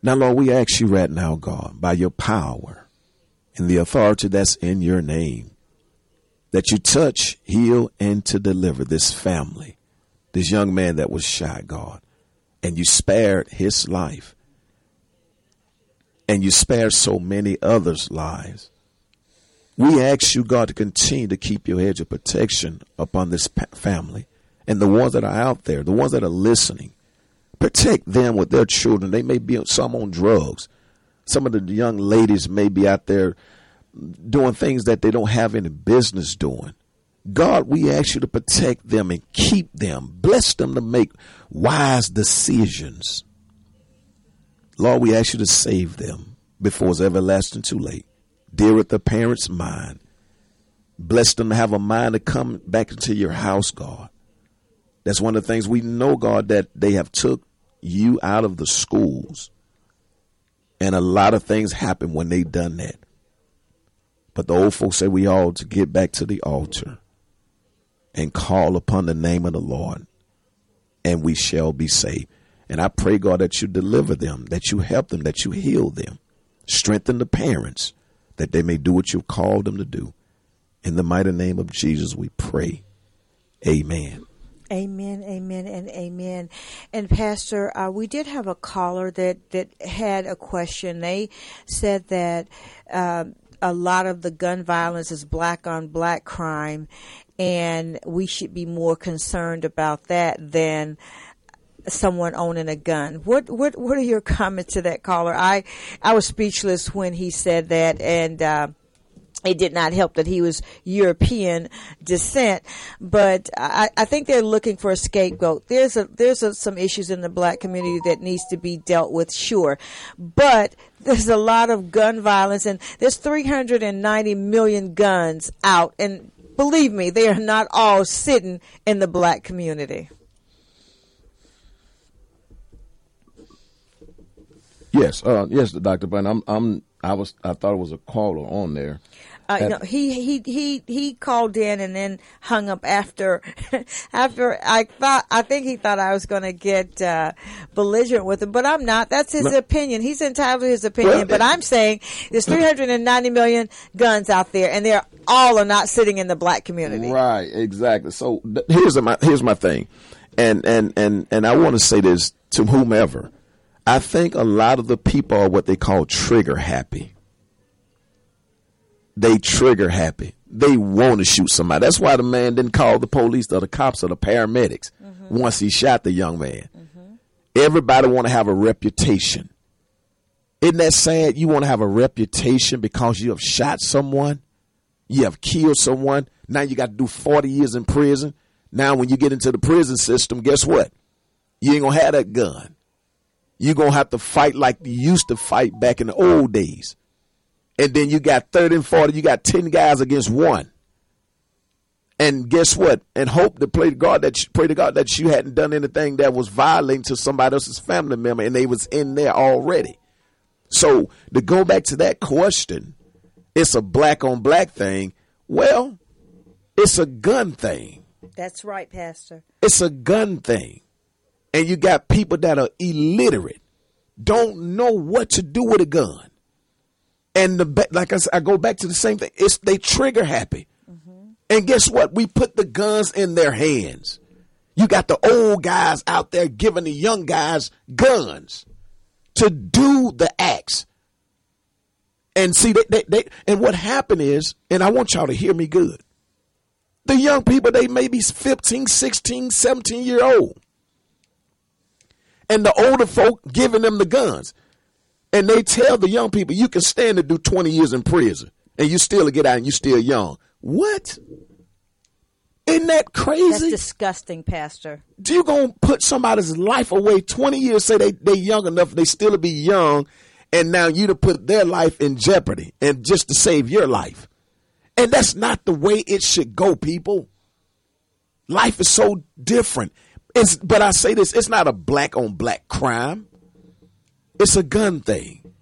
Now, Lord, we ask you right now, God, by your power and the authority that's in your name, that you touch, heal, and to deliver this family, this young man that was shot, God, and you spared his life, and you spared so many others' lives. We ask you, God, to continue to keep your hedge of protection upon this family and the ones that are out there, the ones that are listening. Protect them with their children. They may be some on drugs. Some of the young ladies may be out there doing things that they don't have any business doing. God, we ask you to protect them and keep them. Bless them to make wise decisions. Lord, we ask you to save them before it's everlasting too late. Dear with the parents' mind. Bless them to have a mind to come back into your house, God. That's one of the things we know, God, that they have took you out of the schools. And a lot of things happen when they done that. But the old folks say we all to get back to the altar and call upon the name of the Lord, and we shall be saved. And I pray, God, that you deliver them, that you help them, that you heal them, strengthen the parents, that they may do what you've called them to do. In the mighty name of Jesus, we pray. Amen. Amen, amen, and amen. And Pastor, uh, we did have a caller that that had a question. They said that uh, a lot of the gun violence is black on black crime, and we should be more concerned about that than someone owning a gun. What what what are your comments to that caller? I I was speechless when he said that, and. Uh, it did not help that he was European descent, but I, I think they're looking for a scapegoat. There's a there's a, some issues in the black community that needs to be dealt with, sure, but there's a lot of gun violence, and there's 390 million guns out, and believe me, they are not all sitting in the black community. Yes, uh, yes, Doctor Bunn. I'm, I'm, I was, I thought it was a caller on there. Uh, That- no, he he he he called in and then hung up after after I thought I think he thought I was going to get uh, belligerent with him, but I'm not. That's his No. opinion. He's entitled to his opinion. But I'm saying there's 390 million guns out there, and they're all are not sitting in the black community. Right, exactly. So th- here's my here's my thing, and and and and I want to say this to whomever. I think a lot of the people are what they call trigger happy. They trigger happy. They want to shoot somebody. That's why the man didn't call the police or the cops or the paramedics mm-hmm. once he shot the young man. Mm-hmm. Everybody want to have a reputation. Isn't that sad? You want to have a reputation because you have shot someone, you have killed someone. Now you got to do 40 years in prison. Now, when you get into the prison system, guess what? You ain't gonna have that gun. You're gonna have to fight like you used to fight back in the old days. And then you got 30 and 40, you got 10 guys against one. And guess what? And hope to pray to God that you, pray to God that you hadn't done anything that was violating to somebody else's family member and they was in there already. So to go back to that question, it's a black on black thing. Well, it's a gun thing. That's right, Pastor. It's a gun thing. And you got people that are illiterate, don't know what to do with a gun. And the like I said, I go back to the same thing. It's they trigger happy. Mm-hmm. And guess what? We put the guns in their hands. You got the old guys out there giving the young guys guns to do the acts. And see, they, they, they, and what happened is, and I want y'all to hear me good. The young people, they may be 15, 16, 17 year old. And the older folk giving them the guns. And they tell the young people, you can stand to do 20 years in prison and you still get out and you still young. What? Isn't that crazy? That's disgusting, Pastor. Do you gonna put somebody's life away 20 years, say they, they young enough, they still be young, and now you to put their life in jeopardy and just to save your life. And that's not the way it should go, people. Life is so different. It's, but I say this, it's not a black on black crime. It's a gun thing.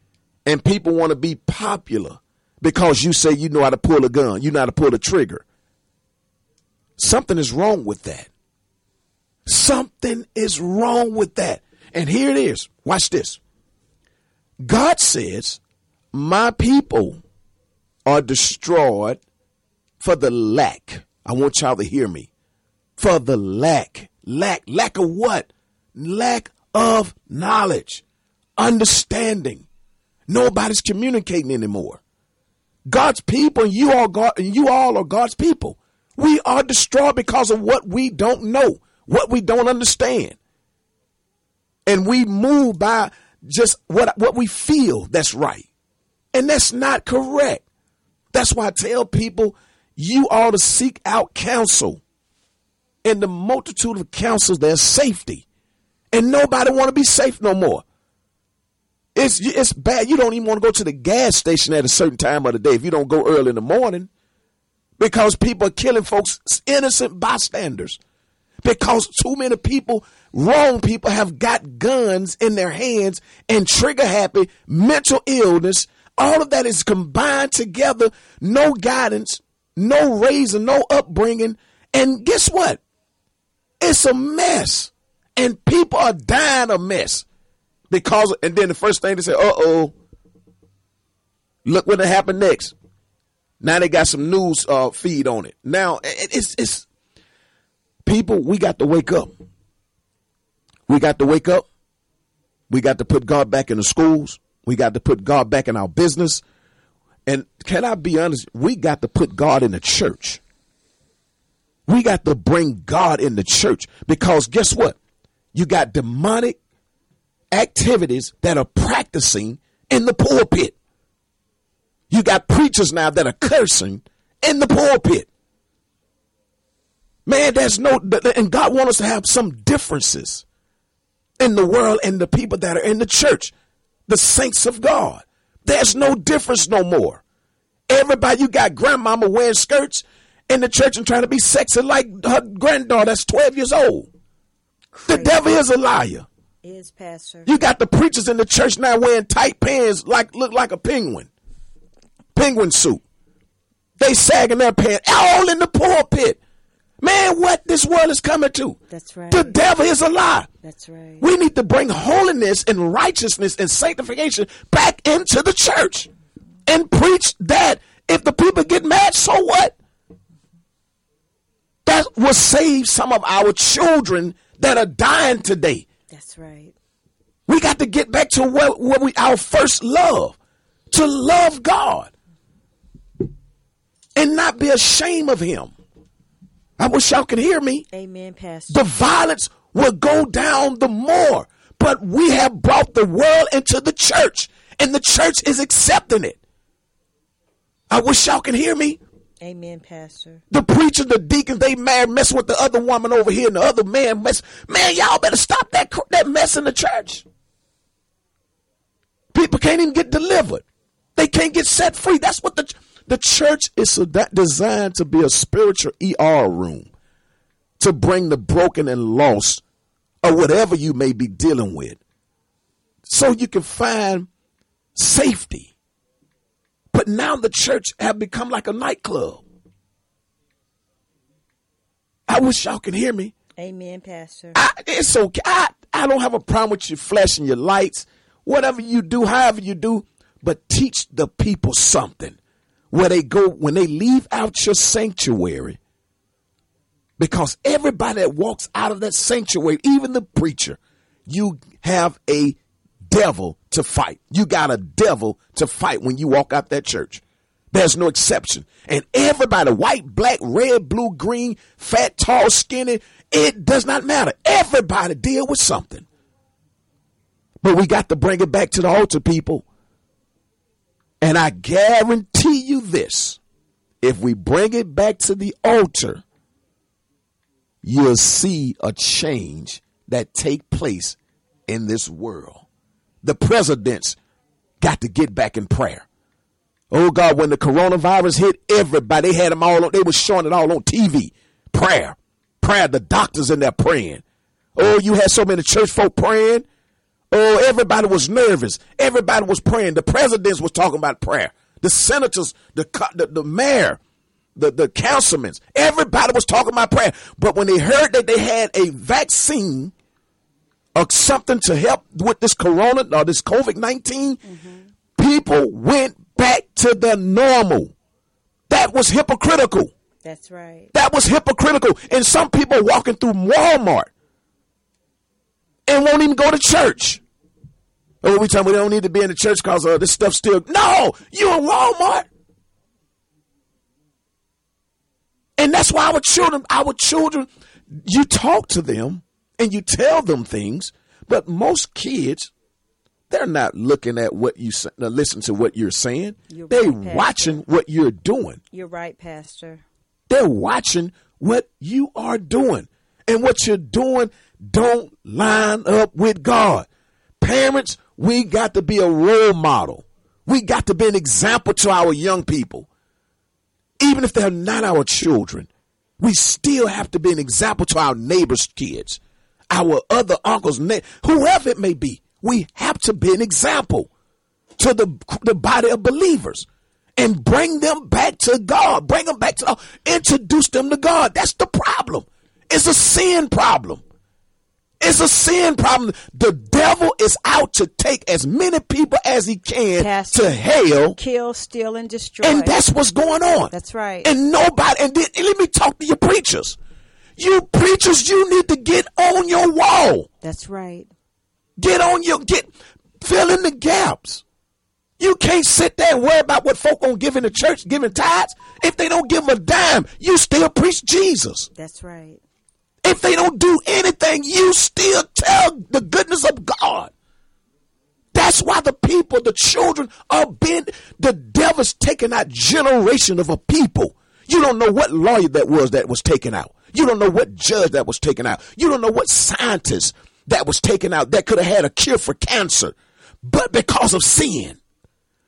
And people want to be popular because you say you know how to pull a gun, you know how to pull a trigger. Something is wrong with that. Something is wrong with that. And here it is. Watch this. God says, My people are destroyed for the lack. I want y'all to hear me. For the lack. Lack. Lack of what? Lack of knowledge, understanding. Nobody's communicating anymore. God's people you all God and you all are God's people. We are destroyed because of what we don't know, what we don't understand. And we move by just what, what we feel that's right. And that's not correct. That's why I tell people you ought to seek out counsel. In the multitude of counsels, there's safety. And nobody want to be safe no more. It's it's bad. You don't even want to go to the gas station at a certain time of the day if you don't go early in the morning because people are killing folks, innocent bystanders. Because too many people, wrong people, have got guns in their hands and trigger happy, mental illness. All of that is combined together. No guidance, no raising, no upbringing. And guess what? It's a mess. And people are dying a mess. Because, and then the first thing they say, uh oh, look what happened next. Now they got some news uh, feed on it. Now it's it's people. We got to wake up. We got to wake up. We got to put God back in the schools. We got to put God back in our business. And can I be honest? We got to put God in the church. We got to bring God in the church because guess what? You got demonic activities that are practicing in the pulpit. You got preachers now that are cursing in the pulpit. Man, there's no, and God wants us to have some differences in the world and the people that are in the church, the saints of God. There's no difference no more. Everybody, you got grandmama wearing skirts in the church and trying to be sexy like her granddaughter that's 12 years old. Crazy. The devil is a liar. Is pastor. You got the preachers in the church now wearing tight pants like look like a penguin penguin suit. They sagging their pants all in the pulpit. Man, what this world is coming to. That's right. The devil is a lie. That's right. We need to bring holiness and righteousness and sanctification back into the church and preach that. If the people get mad, so what? That will save some of our children that are dying today. That's right. We got to get back to what, what we our first love, to love God and not be ashamed of him. I wish y'all could hear me. Amen, Pastor. The violence will go down the more. But we have brought the world into the church, and the church is accepting it. I wish y'all can hear me. Amen, Pastor. The preacher, the deacons, they married, mess with the other woman over here, and the other man mess. Man, y'all better stop that that mess in the church. People can't even get delivered. They can't get set free. That's what the the church is designed to be a spiritual ER room to bring the broken and lost or whatever you may be dealing with so you can find safety. But now the church have become like a nightclub. I wish y'all could hear me. Amen, Pastor. I, it's okay. I, I don't have a problem with your flesh and your lights, whatever you do, however you do, but teach the people something where they go when they leave out your sanctuary. Because everybody that walks out of that sanctuary, even the preacher, you have a devil to fight. You got a devil to fight when you walk out that church. There's no exception. And everybody, white, black, red, blue, green, fat, tall, skinny, it does not matter. Everybody deal with something. But we got to bring it back to the altar, people. And I guarantee you this if we bring it back to the altar, you'll see a change that take place in this world the presidents got to get back in prayer. Oh God, when the coronavirus hit everybody, had them all on, they were showing it all on TV. Prayer. Prayer. The doctors in there praying. Oh, you had so many church folk praying. Oh, everybody was nervous. Everybody was praying. The presidents was talking about prayer. The senators, the the, the mayor, the, the councilmen, everybody was talking about prayer. But when they heard that they had a vaccine or something to help with this corona or this COVID 19, mm-hmm. people went back to their normal. That was hypocritical. That's right. That was hypocritical. And some people walking through Walmart and won't even go to church. Oh, we tell we don't need to be in the church because uh, this stuff still. No, you in Walmart. And that's why our children, our children, you talk to them and you tell them things, but most kids, they're not looking at what you uh, listen to what you're saying. You're they're right, watching what you're doing. You're right, Pastor. They're watching what you are doing, and what you're doing don't line up with God. Parents, we got to be a role model. We got to be an example to our young people, even if they're not our children. We still have to be an example to our neighbors' kids our other uncles, whoever it may be. We have to be an example to the, the body of believers and bring them back to God. Bring them back to God. Introduce them to God. That's the problem. It's a sin problem. It's a sin problem. The devil is out to take as many people as he can Pastor, to hell, kill, steal, and destroy. And that's what's going on. That's right. And nobody. And, then, and let me talk to your preachers. You preachers, you need to get on your wall. That's right. Get on your get fill in the gaps. You can't sit there and worry about what folk gonna give in the church, giving tithes. If they don't give a dime, you still preach Jesus. That's right. If they don't do anything, you still tell the goodness of God. That's why the people, the children are being, the devil's taking out generation of a people. You don't know what lawyer that was that was taken out. You don't know what judge that was taken out. You don't know what scientist that was taken out that could have had a cure for cancer. But because of sin.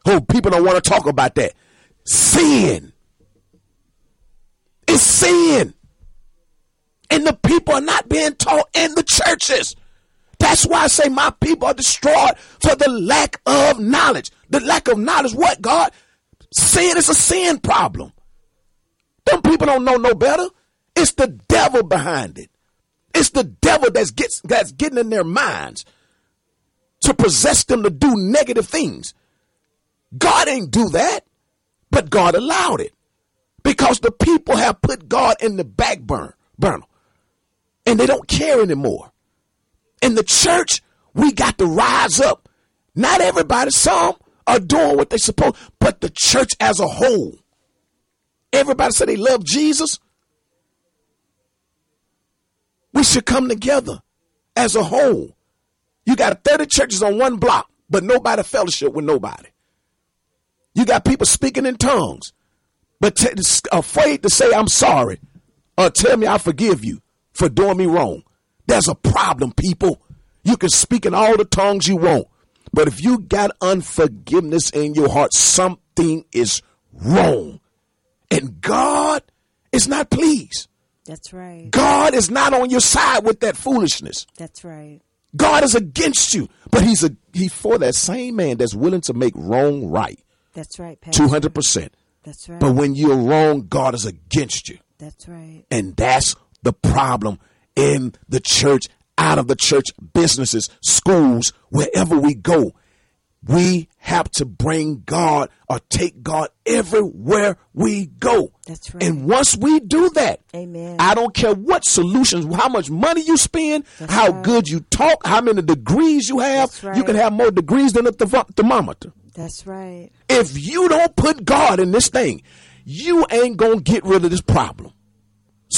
Oh, people don't want to talk about that. Sin. It's sin. And the people are not being taught in the churches. That's why I say my people are destroyed for the lack of knowledge. The lack of knowledge, what, God? Sin is a sin problem. Them people don't know no better. It's the devil behind it. It's the devil that's gets that's getting in their minds to possess them to do negative things. God ain't do that, but God allowed it because the people have put God in the back burner, burner, and they don't care anymore. In the church, we got to rise up. Not everybody, some are doing what they supposed, but the church as a whole. Everybody say they love Jesus. We should come together as a whole. You got 30 churches on one block, but nobody fellowship with nobody. You got people speaking in tongues, but t- afraid to say I'm sorry or tell me I forgive you for doing me wrong. There's a problem, people. You can speak in all the tongues you want, but if you got unforgiveness in your heart, something is wrong. And God is not pleased. That's right. God is not on your side with that foolishness. That's right. God is against you, but he's a he for that same man that's willing to make wrong right. That's right, Pastor. Two hundred percent. That's right. But when you're wrong, God is against you. That's right. And that's the problem in the church, out of the church, businesses, schools, wherever we go. We have to bring God or take God everywhere we go. That's right. And once we do that, Amen. I don't care what solutions, how much money you spend, That's how right. good you talk, how many degrees you have. Right. You can have more degrees than a therm- thermometer. That's right. If you don't put God in this thing, you ain't gonna get rid of this problem.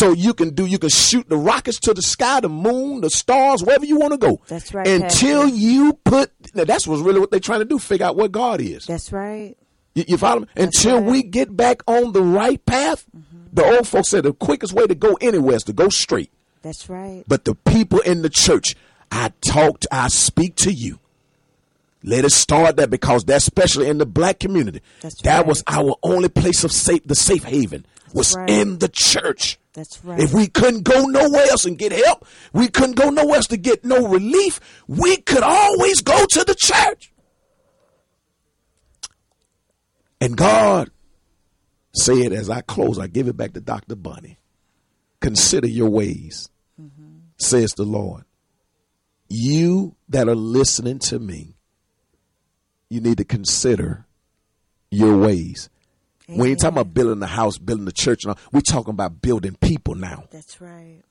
So you can do, you can shoot the rockets to the sky, the moon, the stars, wherever you want to go. That's right, Until Pastor. you put, now that's what's really what they're trying to do, figure out what God is. That's right. You, you follow me? Until right. Mm-hmm. we get back on the right path, the old folks said the quickest way to go anywhere is to go straight. That's right. But the people in the church, I talk, to, I speak to you. Let us start that because that's especially in the black community. That's that right. was our only place of safe, the safe haven was right. in the church. That's right. If we couldn't go nowhere else and get help, we couldn't go nowhere else to get no relief, we could always go to the church. And God said, as I close, I give it back to Dr. Bonnie. Consider your ways, mm-hmm. says the Lord. You that are listening to me, you need to consider your ways. When you're talking about mm-hmm. building the house, building the church, and all, we're talking about building people now. That's right.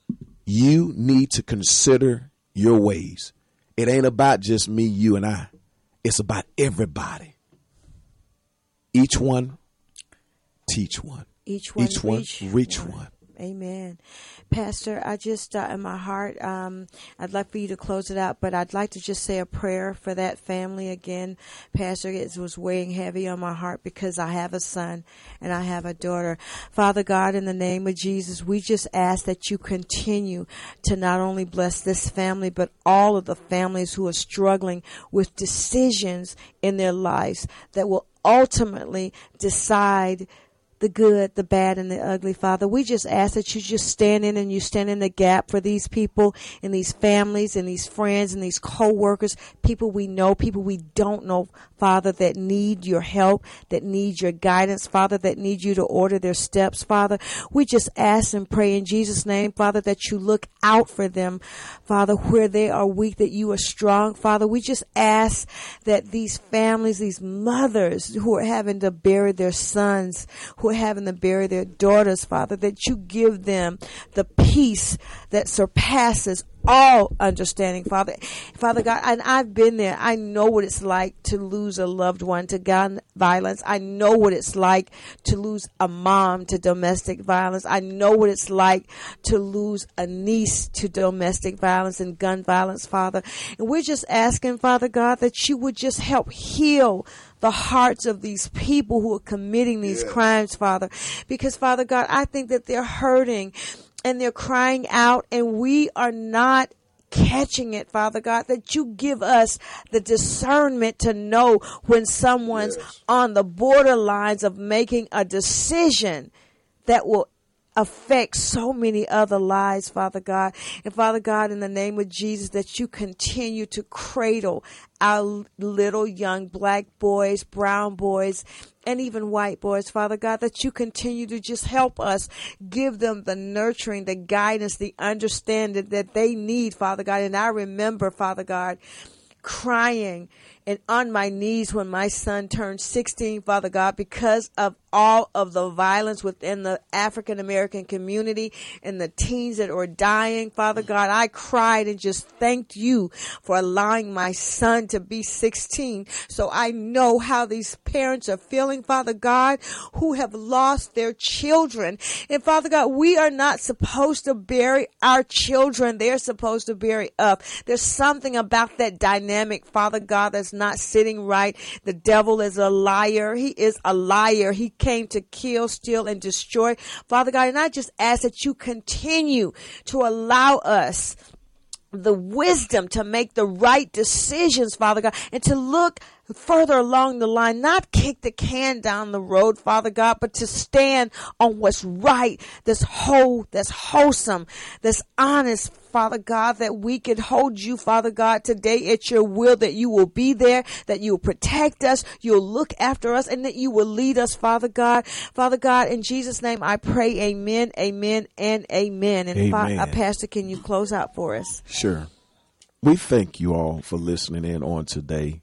You need to consider your ways. It ain't about just me, you, and I. It's about everybody. Each one, teach one. Each one, Each one, reach, reach one. Amen. Pastor, I just, uh, in my heart, um, I'd like for you to close it out, but I'd like to just say a prayer for that family again. Pastor, it was weighing heavy on my heart because I have a son and I have a daughter. Father God, in the name of Jesus, we just ask that you continue to not only bless this family, but all of the families who are struggling with decisions in their lives that will ultimately decide the good, the bad, and the ugly, Father. We just ask that you just stand in and you stand in the gap for these people and these families and these friends and these co-workers, people we know, people we don't know, Father, that need your help, that need your guidance, Father, that need you to order their steps, Father. We just ask and pray in Jesus' name, Father, that you look out for them, Father, where they are weak, that you are strong, Father. We just ask that these families, these mothers who are having to bury their sons, who are having to bury their daughters, Father, that you give them the peace that surpasses all understanding, Father. Father God, and I've been there. I know what it's like to lose a loved one to gun violence. I know what it's like to lose a mom to domestic violence. I know what it's like to lose a niece to domestic violence and gun violence, Father. And we're just asking, Father God, that you would just help heal the hearts of these people who are committing these crimes, Father. Because, Father God, I think that they're hurting and they're crying out and we are not catching it, Father God, that you give us the discernment to know when someone's on the borderlines of making a decision that will affect so many other lives, Father God. And Father God, in the name of Jesus, that you continue to cradle our little young black boys, brown boys, and even white boys, Father God, that you continue to just help us give them the nurturing, the guidance, the understanding that they need, Father God. And I remember, Father God, crying and on my knees when my son turned 16, Father God, because of all of the violence within the African American community and the teens that are dying. Father God, I cried and just thanked you for allowing my son to be 16. So I know how these parents are feeling, Father God, who have lost their children. And Father God, we are not supposed to bury our children. They're supposed to bury us. There's something about that dynamic, Father God, that's is not sitting right. The devil is a liar. He is a liar. He came to kill, steal, and destroy. Father God, and I just ask that you continue to allow us the wisdom to make the right decisions, Father God, and to look further along the line, not kick the can down the road, Father God, but to stand on what's right, that's whole, that's wholesome, that's honest, Father God, that we can hold you, Father God, today at your will, that you will be there, that you will protect us, you'll look after us, and that you will lead us, Father God. Father God, in Jesus' name I pray, amen, amen, and amen. And Amen. uh, Pastor, can you close out for us? Sure. We thank you all for listening in on today,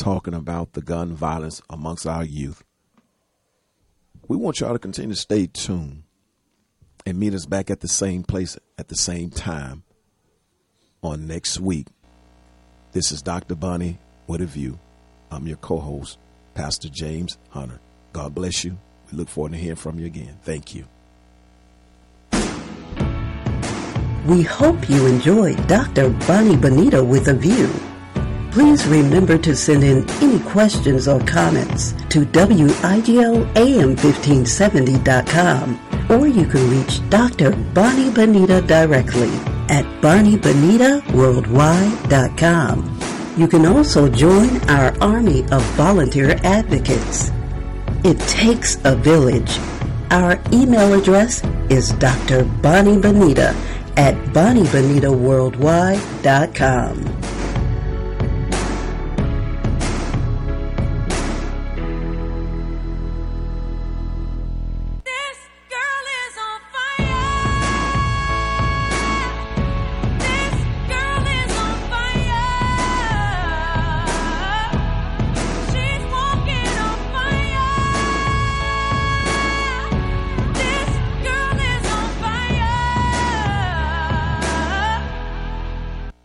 talking about the gun violence amongst our youth. We want y'all to continue to stay tuned and meet us back at the same place at the same time on next week. This is Dr. Bonnie with a View. I'm your co host, Pastor James Hunter. God bless you. We look forward to hearing from you again. Thank you. We hope you enjoyed Dr. Bonnie Bonita with a View. Please remember to send in any questions or comments to WIGOAM1570.com or you can reach Dr. Bonnie Bonita directly at BonnieBonitaWorldwide.com. You can also join our army of volunteer advocates. It takes a village. Our email address is Dr. Bonnie Bonita at BonnieBonitaWorldwide.com.